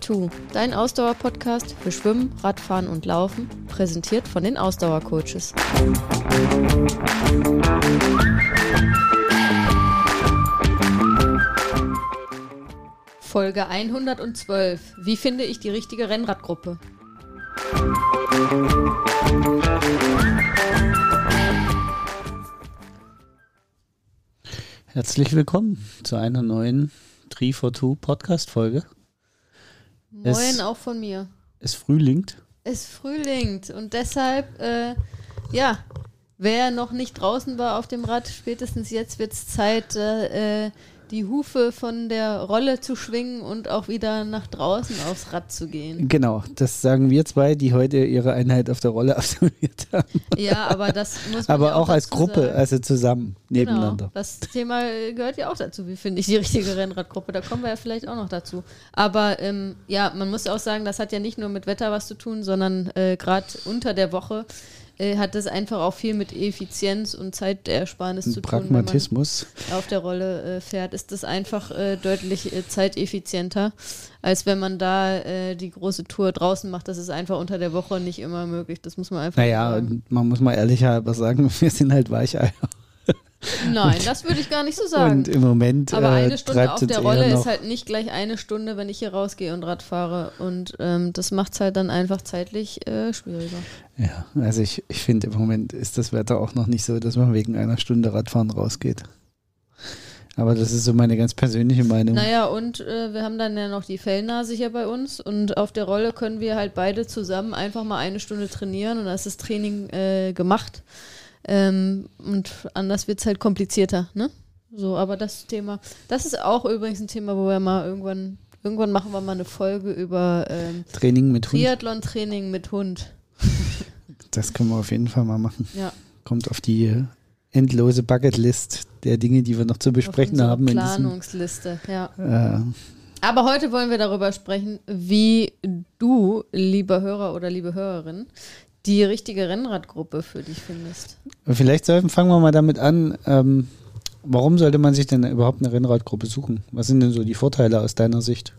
Tri42, dein Ausdauer-Podcast für Schwimmen, Radfahren und Laufen, präsentiert von den Ausdauercoaches. Folge 112. Wie finde ich die richtige Rennradgruppe? Herzlich willkommen zu einer neuen 342 Podcast-Folge. Moin auch von mir. Es frühlingt. Es frühlingt und deshalb, äh, ja, wer noch nicht draußen war auf dem Rad, spätestens jetzt wird es Zeit, äh, die Hufe von der Rolle zu schwingen und auch wieder nach draußen aufs Rad zu gehen. Genau, das sagen wir zwei, die heute ihre Einheit auf der Rolle absolviert haben. Ja, aber das muss man Aber ja auch, als dazu Gruppe, sagen. also zusammen, nebeneinander. Genau, das Thema gehört ja auch dazu. Wie finde ich die richtige Rennradgruppe? Da kommen wir ja vielleicht auch noch dazu. Aber ähm, ja, man muss auch sagen, das hat ja nicht nur mit Wetter was zu tun, sondern äh, gerade unter der Woche äh, hat das einfach auch viel mit Effizienz und Zeitersparnis zu tun. Pragmatismus. Wenn man auf der Rolle äh, fährt, ist das einfach äh, deutlich äh, zeiteffizienter, als wenn man da äh, die große Tour draußen macht. Das ist einfach unter der Woche nicht immer möglich. Das muss man einfach Naja, man muss mal ehrlich halber sagen, wir sind halt Weicheier. Nein, das würde ich gar nicht so sagen. Und im Moment Aber äh, eine Stunde treibt auf der Rolle ist halt nicht gleich eine Stunde, wenn ich hier rausgehe und Rad fahre. Und ähm, das macht es halt dann einfach zeitlich äh, schwieriger. Ja, also ich, ich finde, im Moment ist das Wetter auch noch nicht so, dass man wegen einer Stunde Radfahren rausgeht. Aber das ist so meine ganz persönliche Meinung. Naja, und äh, wir haben dann ja noch die Fellnase hier bei uns. Und auf der Rolle können wir halt beide zusammen einfach mal eine Stunde trainieren. Und dann ist das Training äh, gemacht. Ähm, und anders wird es halt komplizierter, ne? So, aber das Thema, das ist auch übrigens ein Thema, wo wir mal irgendwann, irgendwann machen wir mal eine Folge über ähm, Training mit Hund, Triathlon-Training mit Hund. das können wir auf jeden Fall mal machen. Ja. Kommt auf die äh, endlose Bucketlist der Dinge, die wir noch zu besprechen haben. in diesem, Planungsliste, ja. äh, Aber heute wollen wir darüber sprechen, wie du, lieber Hörer oder liebe Hörerin, die richtige Rennradgruppe für dich findest. Vielleicht sollten, fangen wir mal damit an. Ähm, warum sollte man sich denn überhaupt eine Rennradgruppe suchen? Was sind denn so die Vorteile aus deiner Sicht?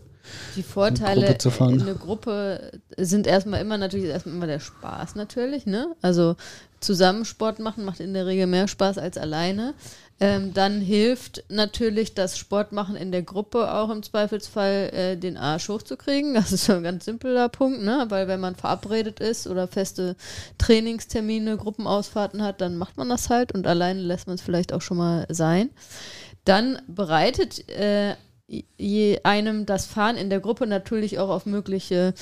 Die Vorteile Gruppe zu fahren. in eine Gruppe sind erstmal immer natürlich erstmal immer der Spaß natürlich, ne? Also zusammen Sport machen macht in der Regel mehr Spaß als alleine. Ähm, dann hilft natürlich das Sportmachen in der Gruppe auch im Zweifelsfall äh, den Arsch hochzukriegen. Das ist so ein ganz simpler Punkt, ne? Weil wenn man verabredet ist oder feste Trainingstermine, Gruppenausfahrten hat, dann macht man das halt und alleine lässt man es vielleicht auch schon mal sein. Dann bereitet äh, je einem das Fahren in der Gruppe natürlich auch auf mögliche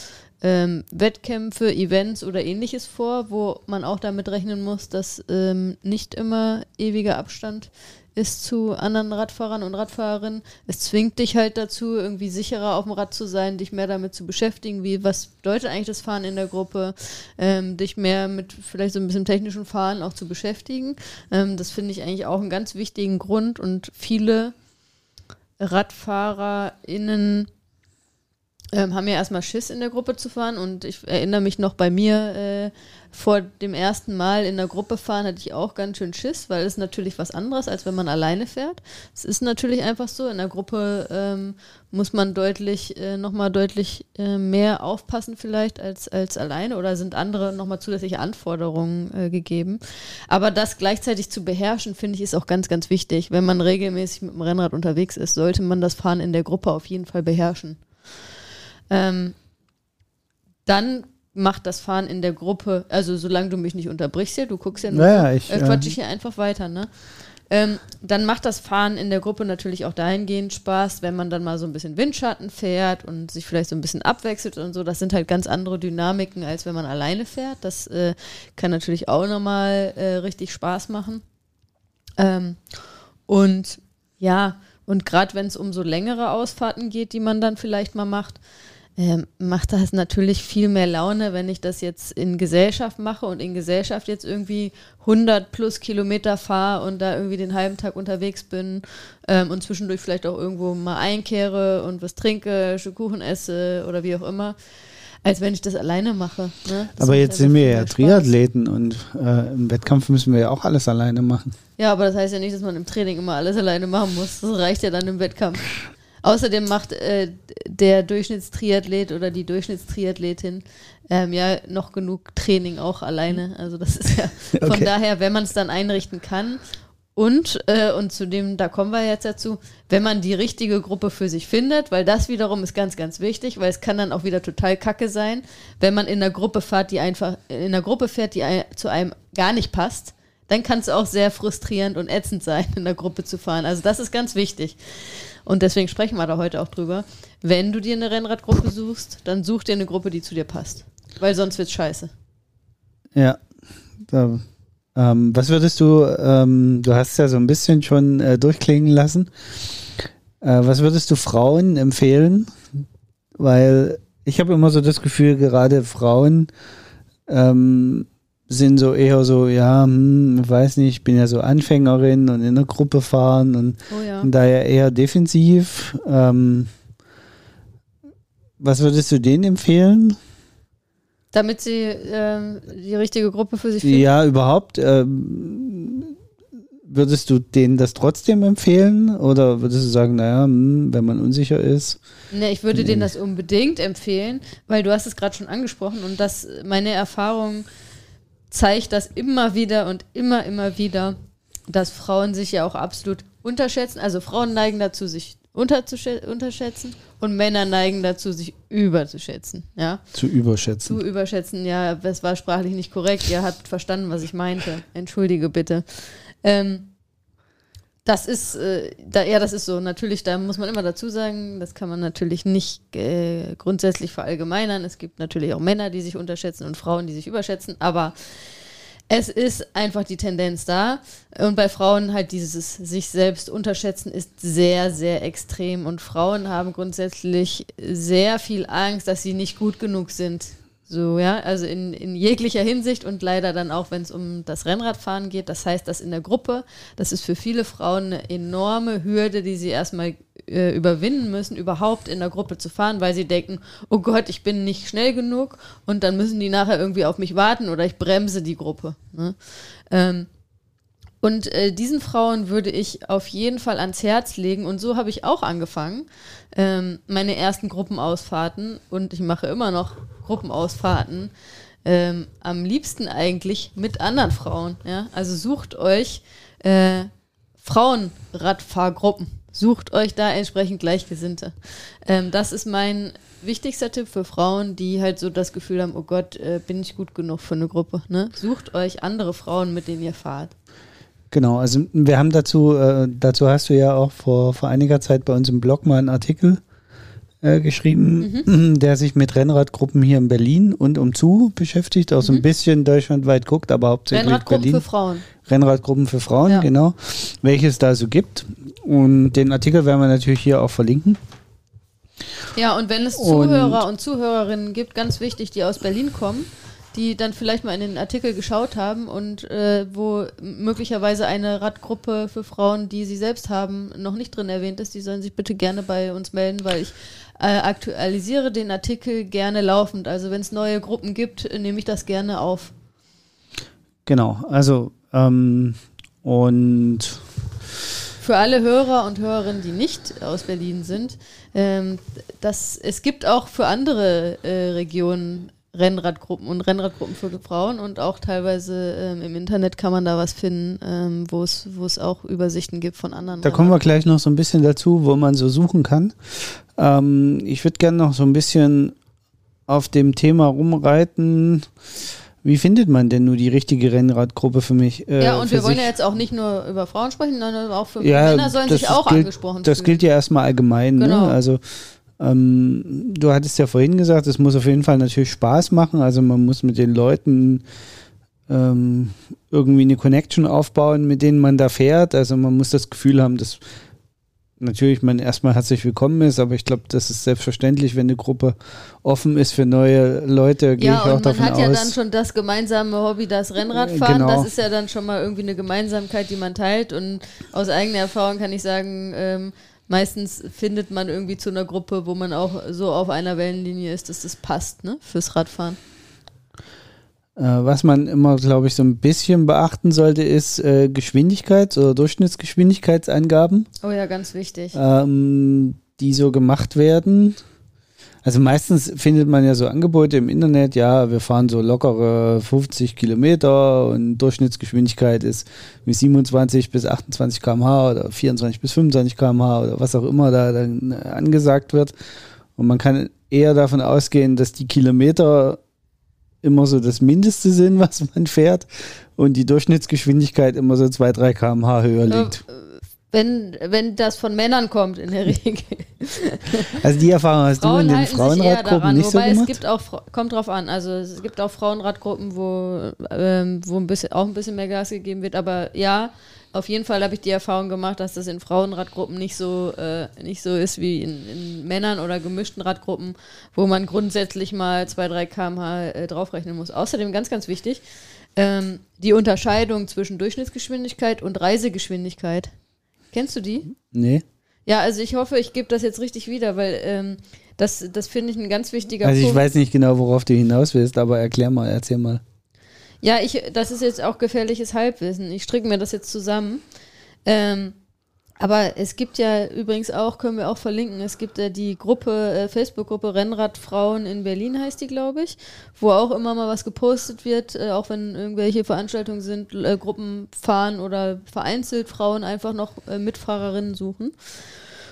ähm, Wettkämpfe, Events oder ähnliches vor, wo man auch damit rechnen muss, dass ähm, nicht immer ewiger Abstand ist zu anderen Radfahrern und Radfahrerinnen. Es zwingt dich halt dazu, irgendwie sicherer auf dem Rad zu sein, dich mehr damit zu beschäftigen, wie was bedeutet eigentlich das Fahren in der Gruppe, ähm, dich mehr mit vielleicht so ein bisschen technischen Fahren auch zu beschäftigen. Ähm, das finde ich eigentlich auch einen ganz wichtigen Grund und viele RadfahrerInnen ähm, haben ja erstmal Schiss in der Gruppe zu fahren und ich erinnere mich noch bei mir äh, vor dem ersten Mal in der Gruppe fahren hatte ich auch ganz schön Schiss, weil es natürlich was anderes, als wenn man alleine fährt. Es ist natürlich einfach so, in der Gruppe ähm, muss man deutlich, äh, nochmal deutlich äh, mehr aufpassen vielleicht als, als alleine oder sind andere nochmal zusätzliche Anforderungen äh, gegeben. Aber das gleichzeitig zu beherrschen, finde ich, ist auch ganz, ganz wichtig. Wenn man regelmäßig mit dem Rennrad unterwegs ist, sollte man das Fahren in der Gruppe auf jeden Fall beherrschen. Ähm, dann macht das Fahren in der Gruppe, also solange du mich nicht unterbrichst hier, du guckst ja nur, Naja, ich, äh, quatsch ich hier einfach weiter, ne? Ähm, dann macht das Fahren in der Gruppe natürlich auch dahingehend Spaß, wenn man dann mal so ein bisschen Windschatten fährt und sich vielleicht so ein bisschen abwechselt und so. Das sind halt ganz andere Dynamiken, als wenn man alleine fährt. Das äh, kann natürlich auch nochmal äh, richtig Spaß machen. Ähm, und ja, und gerade wenn es um so längere Ausfahrten geht, die man dann vielleicht mal macht, ähm, macht das natürlich viel mehr Laune, wenn ich das jetzt in Gesellschaft mache und in Gesellschaft jetzt irgendwie 100 plus Kilometer fahre und da irgendwie den halben Tag unterwegs bin ähm, und zwischendurch vielleicht auch irgendwo mal einkehre und was trinke, Stück Kuchen esse oder wie auch immer, als wenn ich das alleine mache. Ne? Das aber jetzt einfach sind wir ja. Triathleten und äh, im Wettkampf müssen wir ja auch alles alleine machen. Ja, aber das heißt ja nicht, dass man im Training immer alles alleine machen muss. Das reicht ja dann im Wettkampf. Außerdem macht äh, der Durchschnittstriathlet oder die Durchschnittstriathletin ähm, ja noch genug Training auch alleine. Also das ist ja von Okay. daher, wenn man es dann einrichten kann und, äh, und zu dem, da kommen wir jetzt dazu, wenn man die richtige Gruppe für sich findet, weil das wiederum ist ganz, ganz wichtig, weil es kann dann auch wieder total kacke sein, wenn man in einer Gruppe fährt, die einfach, in einer Gruppe fährt, die ein, zu einem gar nicht passt, dann kann es auch sehr frustrierend und ätzend sein, in der Gruppe zu fahren. Also das ist ganz wichtig. Und deswegen sprechen wir da heute auch drüber. Wenn du dir eine Rennradgruppe suchst, dann such dir eine Gruppe, die zu dir passt. Weil sonst wird's scheiße. Ja. Da, ähm, was würdest du, ähm, du hast ja so ein bisschen schon äh, durchklingen lassen, äh, was würdest du Frauen empfehlen? Weil ich habe immer so das Gefühl, gerade Frauen ähm, sind so eher so, ja, hm, weiß nicht, ich bin ja so Anfängerin und in einer Gruppe fahren und Oh ja. daher eher defensiv. Ähm, was würdest du denen empfehlen? Damit sie ähm, die richtige Gruppe für sich finden. Ja, überhaupt. Ähm, würdest du denen das trotzdem empfehlen? Oder würdest du sagen, naja, hm, wenn man unsicher ist? Ne, ich würde denen das unbedingt empfehlen, weil du hast es gerade schon angesprochen und das meine Erfahrung zeigt das immer wieder und immer, immer wieder, dass Frauen sich ja auch absolut unterschätzen. Also Frauen neigen dazu, sich unterzuschä- unterschätzen und Männer neigen dazu, sich überzuschätzen. Ja, Zu überschätzen. zu überschätzen. Ja, das war sprachlich nicht korrekt. Ihr habt verstanden, was ich meinte. Entschuldige bitte. Ähm, das ist, äh, da, ja, das ist so. Natürlich, da muss man immer dazu sagen, das kann man natürlich nicht äh, grundsätzlich verallgemeinern. Es gibt natürlich auch Männer, die sich unterschätzen und Frauen, die sich überschätzen, aber es ist einfach die Tendenz da. Und bei Frauen halt dieses sich selbst unterschätzen ist sehr, sehr extrem. Und Frauen haben grundsätzlich sehr viel Angst, dass sie nicht gut genug sind. So, ja, also in, in jeglicher Hinsicht und leider dann auch, wenn es um das Rennradfahren geht. Das heißt, dass in der Gruppe, das ist für viele Frauen eine enorme Hürde, die sie erstmal äh, überwinden müssen, überhaupt in der Gruppe zu fahren, weil sie denken, oh Gott, ich bin nicht schnell genug und dann müssen die nachher irgendwie auf mich warten oder ich bremse die Gruppe. Ne? Ähm, und äh, diesen Frauen würde ich auf jeden Fall ans Herz legen. Und so habe ich auch angefangen. Ähm, meine ersten Gruppenausfahrten. Und ich mache immer noch Gruppenausfahrten. Ähm, am liebsten eigentlich mit anderen Frauen. Ja? Also sucht euch äh, Frauenradfahrgruppen. Sucht euch da entsprechend Gleichgesinnte. Ähm, das ist mein wichtigster Tipp für Frauen, die halt so das Gefühl haben, oh Gott, äh, bin ich gut genug für eine Gruppe. Ne? Sucht euch andere Frauen, mit denen ihr fahrt. Genau, also wir haben dazu, äh, dazu hast du ja auch vor, vor einiger Zeit bei uns im Blog mal einen Artikel äh, geschrieben, Mhm. der sich mit Rennradgruppen hier in Berlin und umzu beschäftigt, auch so ein bisschen deutschlandweit guckt, aber hauptsächlich Mhm. Rennradgruppen Berlin. für Frauen. Rennradgruppen für Frauen, Ja. genau, welche es da so gibt. Und den Artikel werden wir natürlich hier auch verlinken. Ja, und wenn es Und- Zuhörer und Zuhörerinnen gibt, ganz wichtig, die aus Berlin kommen, die dann vielleicht mal in den Artikel geschaut haben und äh, wo möglicherweise eine Radgruppe für Frauen, die sie selbst haben, noch nicht drin erwähnt ist, die sollen sich bitte gerne bei uns melden, weil ich äh, aktualisiere den Artikel gerne laufend. Also wenn es neue Gruppen gibt, nehme ich das gerne auf. Genau, also ähm, und Für alle Hörer und Hörerinnen, die nicht aus Berlin sind, ähm, das, es gibt auch für andere äh, Regionen Rennradgruppen und Rennradgruppen für Frauen und auch teilweise ähm, im Internet kann man da was finden, ähm, wo es auch Übersichten gibt von anderen. Da kommen wir gleich noch so ein bisschen dazu, wo man so suchen kann. Ähm, ich würde gerne noch so ein bisschen auf dem Thema rumreiten. Wie findet man denn nur die richtige Rennradgruppe für mich? äh, ja, und wir wollen sich? ja jetzt auch nicht nur über Frauen sprechen, sondern auch für Ja, Männer sollen das sich auch gilt, angesprochen Das fühlen. gilt ja erstmal allgemein. Genau. Ne? Also ähm, du hattest ja vorhin gesagt, es muss auf jeden Fall natürlich Spaß machen. Also man muss mit den Leuten ähm, irgendwie eine Connection aufbauen, mit denen man da fährt. Also man muss das Gefühl haben, dass natürlich man erstmal herzlich willkommen ist, aber ich glaube, das ist selbstverständlich, wenn eine Gruppe offen ist für neue Leute, gehe ich Ja, auch und man davon hat ja aus. dann schon das gemeinsame Hobby, das Rennradfahren. Genau. Das ist ja dann schon mal irgendwie eine Gemeinsamkeit, die man teilt. Und aus eigener Erfahrung kann ich sagen, ähm, meistens findet man irgendwie zu einer Gruppe, wo man auch so auf einer Wellenlinie ist, dass das passt, ne, fürs Radfahren. Äh, was man immer, glaube ich, so ein bisschen beachten sollte, ist äh, Geschwindigkeits- oder Durchschnittsgeschwindigkeitsangaben. Oh ja, ganz wichtig. Ähm, die so gemacht werden. Also meistens findet man ja so Angebote im Internet, ja, wir fahren so lockere 50 Kilometer und Durchschnittsgeschwindigkeit ist wie 27 bis 28 km/h oder 24 bis 25 km/h oder was auch immer da dann angesagt wird. Und man kann eher davon ausgehen, dass die Kilometer immer so das Mindeste sind, was man fährt und die Durchschnittsgeschwindigkeit immer so 2, 3 km/h höher liegt. Äh, wenn, wenn das von Männern kommt in der Regel. Also die Erfahrung hast Frauen du in den Frauenradgruppen daran, nicht so wobei gemacht? es gibt auch, kommt drauf an, also es gibt auch Frauenradgruppen, wo, ähm, wo ein bisschen, auch ein bisschen mehr Gas gegeben wird, aber ja, auf jeden Fall habe ich die Erfahrung gemacht, dass das in Frauenradgruppen nicht so, äh, nicht so ist wie in, in Männern oder gemischten Radgruppen, wo man grundsätzlich mal 2, 3 km/h äh, draufrechnen muss. Außerdem ganz, ganz wichtig, ähm, die Unterscheidung zwischen Durchschnittsgeschwindigkeit und Reisegeschwindigkeit. Kennst du die? Nee. Ja, also ich hoffe, ich gebe das jetzt richtig wieder, weil ähm, das, das finde ich ein ganz wichtiger Also ich Punkt. weiß nicht genau, worauf du hinaus willst, aber erklär mal, erzähl mal. Ja, ich, das ist jetzt auch gefährliches Halbwissen. Ich stricke mir das jetzt zusammen. Ähm, aber es gibt ja übrigens auch, können wir auch verlinken, es gibt ja die Gruppe, äh, Facebook-Gruppe Rennradfrauen in Berlin heißt die, glaube ich, wo auch immer mal was gepostet wird, äh, auch wenn irgendwelche Veranstaltungen sind, äh, Gruppen fahren oder vereinzelt Frauen einfach noch Mitfahrerinnen suchen.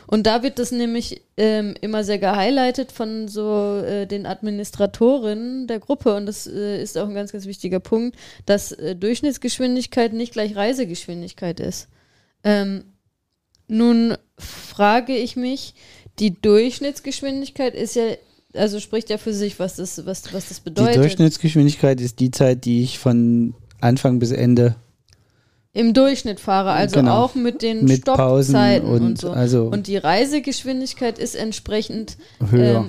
Und da wird das nämlich ähm, immer sehr gehighlightet von so äh, den Administratorinnen der Gruppe. Und das äh, ist auch ein ganz, ganz wichtiger Punkt, dass äh, Durchschnittsgeschwindigkeit nicht gleich Reisegeschwindigkeit ist. Ähm, nun frage ich mich, die Durchschnittsgeschwindigkeit ist ja, also spricht ja für sich, was das, was, was das Die bedeutet. Durchschnittsgeschwindigkeit ist die Zeit, die ich von Anfang bis Ende Im Durchschnitt fahre, also Genau. auch mit den mit Stoppzeiten und, und, so. also Und die Reisegeschwindigkeit ist entsprechend höher.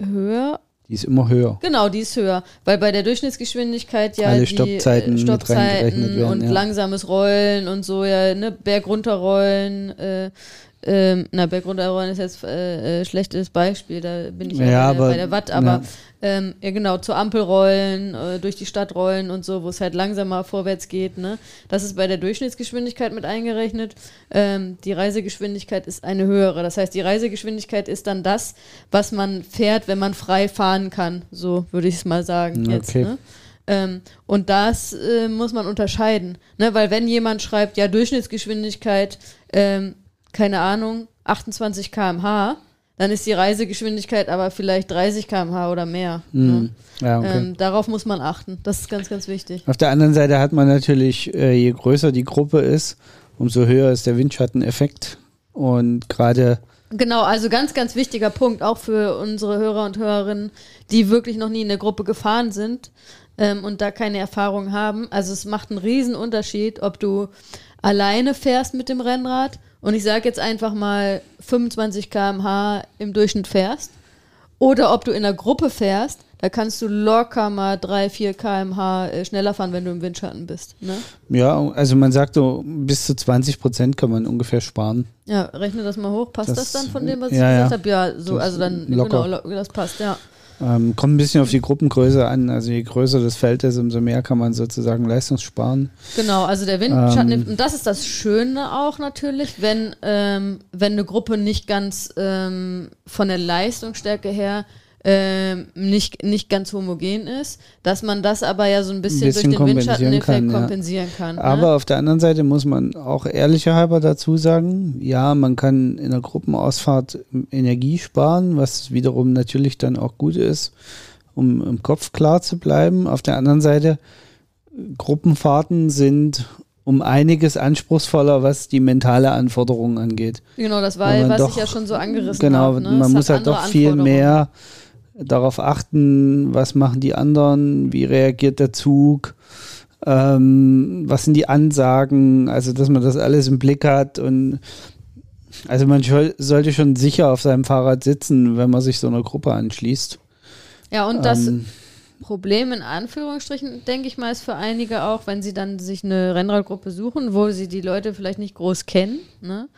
ähm, höher. Die ist immer höher. Genau, die ist höher. Weil bei der Durchschnittsgeschwindigkeit ja Alle die Stoppzeiten äh, Stoppzeiten werden, und ja. langsames Rollen und so, ja, ne, Berg runterrollen, äh, ähm, na, Berg runterrollen ist jetzt äh, äh, schlechtes Beispiel, da bin ich ja, Ja, bei, der, bei der Watt, aber. Ähm, ja genau, zur Ampel rollen, äh, durch die Stadt rollen und so, wo es halt langsamer vorwärts geht, ne? Das ist bei der Durchschnittsgeschwindigkeit mit eingerechnet. Ähm, die Reisegeschwindigkeit ist eine höhere. Das heißt, die Reisegeschwindigkeit ist dann das, was man fährt, wenn man frei fahren kann. So würde ich es mal sagen jetzt. Okay. Ne? Ähm, und das äh, muss man unterscheiden. Ne? Weil wenn jemand schreibt, ja, Durchschnittsgeschwindigkeit, ähm, keine Ahnung, 28 km/h, dann ist die Reisegeschwindigkeit aber vielleicht 30 km/h oder mehr. Ne? Mhm. Ja, okay. Ähm, darauf muss man achten. Das ist ganz, ganz wichtig. Auf der anderen Seite hat man natürlich, äh, je größer die Gruppe ist, umso höher ist der Windschatteneffekt. Und gerade Genau, also ganz, ganz wichtiger Punkt, auch für unsere Hörer und Hörerinnen, die wirklich noch nie in der Gruppe gefahren sind ähm, und da keine Erfahrung haben. Also es macht einen riesen Unterschied, ob du alleine fährst mit dem Rennrad und ich sage jetzt einfach mal 25 km/h im Durchschnitt fährst oder ob du in einer Gruppe fährst, da kannst du locker mal 3, 4 km/h äh, schneller fahren, wenn du im Windschatten bist. Ne? Ja, also man sagt so, bis zu 20 Prozent kann man ungefähr sparen. Ja, rechne das mal hoch. Passt das, Das- dann von dem, was ja, ich gesagt ja. habe? Ja, so, also dann, locker. genau, das passt, ja. Ähm, kommt ein bisschen auf die Gruppengröße an. Also je größer das Feld ist, umso mehr kann man sozusagen Leistungssparen. Genau, also der Windschatten, Ähm. und das ist das Schöne auch natürlich, wenn, ähm, wenn eine Gruppe nicht ganz ähm, von der Leistungsstärke her ähm, nicht, nicht ganz homogen ist, dass man das aber ja so ein bisschen, bisschen durch den Windschatteneffekt kann, kompensieren kann. ne? Aber auf der anderen Seite muss man auch ehrlicher halber dazu sagen, ja, man kann in der Gruppenausfahrt Energie sparen, was wiederum natürlich dann auch gut ist, um im Kopf klar zu bleiben. Auf der anderen Seite, Gruppenfahrten sind um einiges anspruchsvoller, was die mentale Anforderung angeht. genau, das war, was doch- ich ja schon so angerissen Genau, habe. Ne? man muss halt doch viel mehr darauf achten, was machen die anderen, wie reagiert der Zug, ähm, was sind die Ansagen, also dass man das alles im Blick hat und also man sollte schon sicher auf seinem Fahrrad sitzen, wenn man sich so einer Gruppe anschließt. Ja, und das Ähm, Problem in Anführungsstrichen, denke ich mal, ist für einige auch, wenn sie dann sich eine Rennradgruppe suchen, wo sie die Leute vielleicht nicht groß kennen. Ne?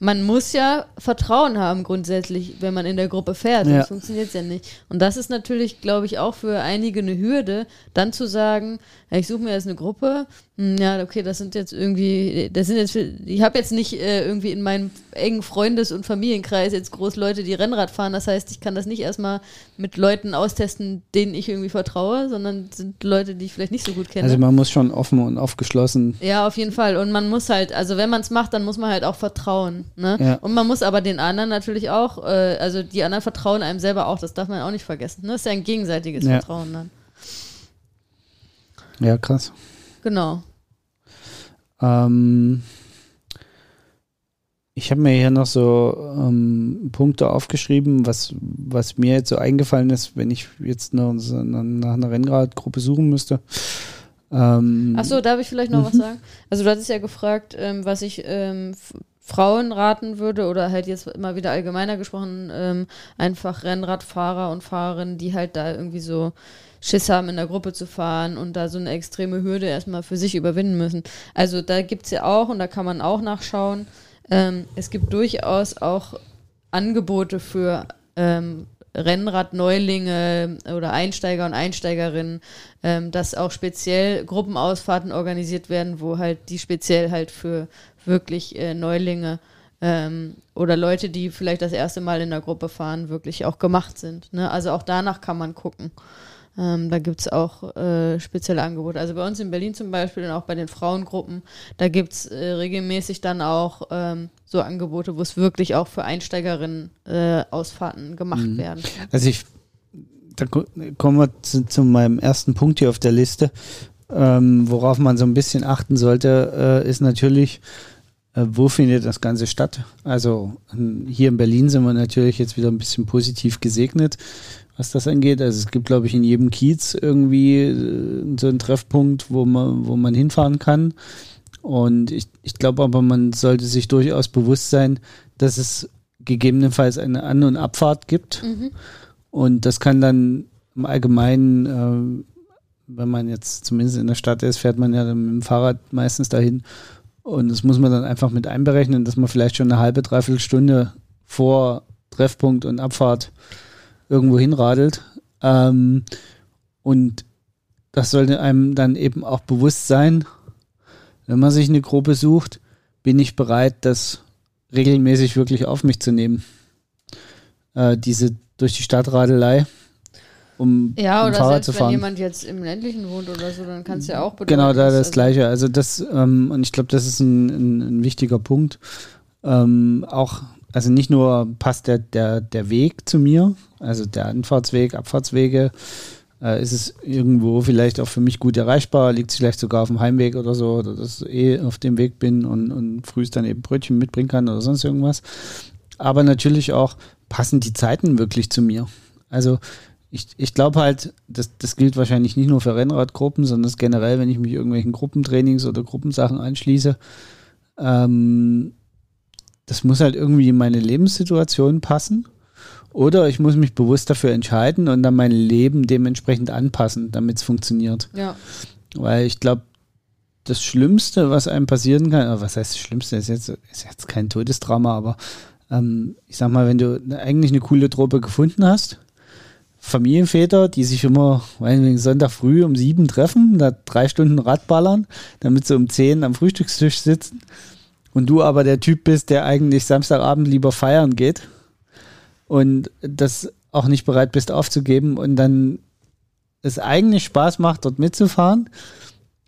Man muss ja Vertrauen haben grundsätzlich, wenn man in der Gruppe fährt. Ja. Sonst funktioniert es ja nicht. Und das ist natürlich, glaube ich, auch für einige eine Hürde, dann zu sagen, ich suche mir jetzt eine Gruppe, Ja, okay, das sind jetzt irgendwie, das sind jetzt, ich habe jetzt nicht äh, irgendwie in meinem engen Freundes- und Familienkreis jetzt groß Leute, die Rennrad fahren. Das heißt, ich kann das nicht erstmal mit Leuten austesten, denen ich irgendwie vertraue, sondern sind Leute, die ich vielleicht nicht so gut kenne. Also man muss schon offen und aufgeschlossen. Ja, auf jeden Fall. Und man muss halt, also wenn man es macht, dann muss man halt auch vertrauen. Ne? Ja. Und man muss aber den anderen natürlich auch, äh, also die anderen vertrauen einem selber auch, das darf man auch nicht vergessen. Ne? Das ist ja ein gegenseitiges Ja. Vertrauen dann. Ja, krass. Genau. Ähm, ich habe mir hier noch so ähm, Punkte aufgeschrieben, was, was mir jetzt so eingefallen ist, wenn ich jetzt nach nach einer Rennradgruppe suchen müsste. Ähm, Achso, darf ich vielleicht noch was Mhm. sagen? Also du hattest ja gefragt, ähm, was ich ähm, Frauen raten würde oder halt jetzt immer wieder allgemeiner gesprochen, ähm, einfach Rennradfahrer und Fahrerinnen, die halt da irgendwie so Schiss haben, in der Gruppe zu fahren und da so eine extreme Hürde erstmal für sich überwinden müssen. Also da gibt es ja auch und da kann man auch nachschauen. Ähm, es gibt durchaus auch Angebote für ähm, Rennradneulinge oder Einsteiger und Einsteigerinnen, ähm, dass auch speziell Gruppenausfahrten organisiert werden, wo halt die speziell halt für wirklich äh, Neulinge ähm, oder Leute, die vielleicht das erste Mal in der Gruppe fahren, wirklich auch gemacht sind. Ne? Also auch danach kann man gucken. Ähm, da gibt es auch äh, spezielle Angebote. Also bei uns in Berlin zum Beispiel und auch bei den Frauengruppen, da gibt es äh, regelmäßig dann auch ähm, so Angebote, wo es wirklich auch für Einsteigerinnen äh, Ausfahrten gemacht Mhm. werden. Also ich, da ko- kommen wir zu, zu meinem ersten Punkt hier auf der Liste. Ähm, worauf man so ein bisschen achten sollte, äh, ist natürlich, äh, wo findet das Ganze statt? Also ähm, hier in Berlin sind wir natürlich jetzt wieder ein bisschen positiv gesegnet, was das angeht. Also es gibt, glaube ich, in jedem Kiez irgendwie äh, so einen Treffpunkt, wo man, wo man hinfahren kann. Und ich, ich glaube aber, man sollte sich durchaus bewusst sein, dass es gegebenenfalls eine An- und Abfahrt gibt. Mhm. Und das kann dann im Allgemeinen, äh, wenn man jetzt zumindest in der Stadt ist, fährt man ja dann mit dem Fahrrad meistens dahin. Und das muss man dann einfach mit einberechnen, dass man vielleicht schon eine halbe, dreiviertel Stunde vor Treffpunkt und Abfahrt irgendwo hinradelt. Ähm, und das sollte einem dann eben auch bewusst sein, wenn man sich eine Gruppe sucht, bin ich bereit, das regelmäßig wirklich auf mich zu nehmen. Äh, diese durch die Stadtradelei, um Ja, oder Fahrrad selbst zu wenn fahren. jemand jetzt im ländlichen wohnt oder so, dann kann es ja auch bedeuten. Genau, da das also- Gleiche. Also das, ähm, und ich glaube, das ist ein, ein, ein wichtiger Punkt. Ähm, auch, also nicht nur passt der, der, der Weg zu mir, also der Anfahrtsweg, Abfahrtswege, äh, ist es irgendwo vielleicht auch für mich gut erreichbar, liegt es vielleicht sogar auf dem Heimweg oder so, oder dass ich eh auf dem Weg bin und, und frühst dann eben Brötchen mitbringen kann oder sonst irgendwas. Aber natürlich auch, passen die Zeiten wirklich zu mir? Also ich, ich glaube halt, das, das gilt wahrscheinlich nicht nur für Rennradgruppen, sondern generell, wenn ich mich irgendwelchen Gruppentrainings oder Gruppensachen anschließe. Ähm, das muss halt irgendwie in meine Lebenssituation passen. Oder ich muss mich bewusst dafür entscheiden und dann mein Leben dementsprechend anpassen, damit es funktioniert. Ja, Weil ich glaube, das Schlimmste, was einem passieren kann, was heißt das Schlimmste, ist jetzt, ist jetzt kein Todesdrama, aber ähm, ich sag mal, wenn du ne- eigentlich eine coole Truppe gefunden hast, Familienväter, die sich immer meinetwegen Sonntag früh um sieben treffen, da drei Stunden Rad ballern, damit sie um zehn am Frühstückstisch sitzen und du aber der Typ bist, der eigentlich Samstagabend lieber feiern geht und das auch nicht bereit bist aufzugeben und dann es eigentlich Spaß macht, dort mitzufahren,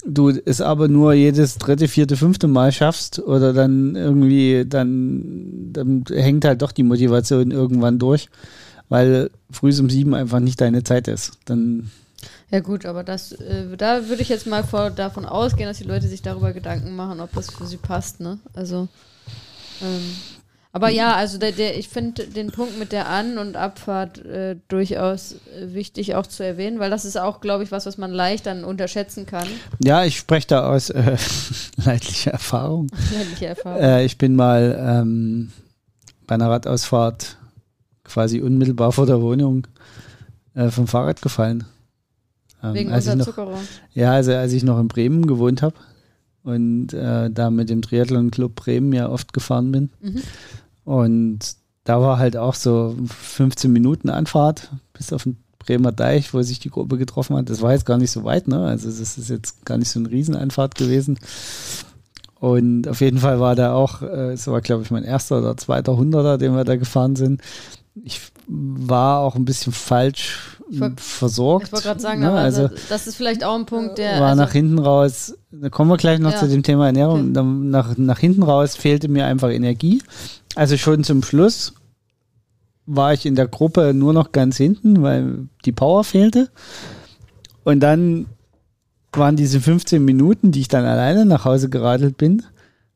du es aber nur jedes dritte, vierte, fünfte Mal schaffst oder dann irgendwie, dann, dann hängt halt doch die Motivation irgendwann durch, weil früh um sieben einfach nicht deine Zeit ist. Dann, ja gut, aber das, äh, da würde ich jetzt mal vor, davon ausgehen, dass die Leute sich darüber Gedanken machen, ob das für sie passt, ne? Also, ähm, aber ja, also der, der, ich finde den Punkt mit der An- und Abfahrt äh, durchaus äh, wichtig auch zu erwähnen, weil das ist auch, glaube ich, was, was man leicht dann unterschätzen kann. ja, ich spreche da aus äh, leidlicher Erfahrung. Ehrliche Erfahrung. Äh, ich bin mal ähm, bei einer Radausfahrt quasi unmittelbar vor der Wohnung äh, vom Fahrrad gefallen. Ähm, Wegen als ich noch, Unterzuckerung. Ja, also als ich noch in Bremen gewohnt habe und äh, da mit dem Triathlon Club Bremen ja oft gefahren bin. Mhm. Und da war halt auch so 15 Minuten Anfahrt bis auf den Bremer Deich, wo sich die Gruppe getroffen hat. Das war jetzt gar nicht so weit, ne? Also das ist jetzt gar nicht so eine Rieseneinfahrt gewesen. Und auf jeden Fall war da auch, äh, es war glaube ich mein erster oder zweiter Hunderter, den wir da gefahren sind. Ich war auch ein bisschen falsch wollt, versorgt. Ich wollte gerade sagen, ne? also, das ist vielleicht auch ein Punkt, der. war also, nach hinten raus, da kommen wir gleich noch Ja. zu dem Thema Ernährung, Okay. Nach, nach hinten raus fehlte mir einfach Energie. Also schon zum Schluss war ich in der Gruppe nur noch ganz hinten, weil die Power fehlte. Und dann waren diese 15 Minuten, die ich dann alleine nach Hause geradelt bin,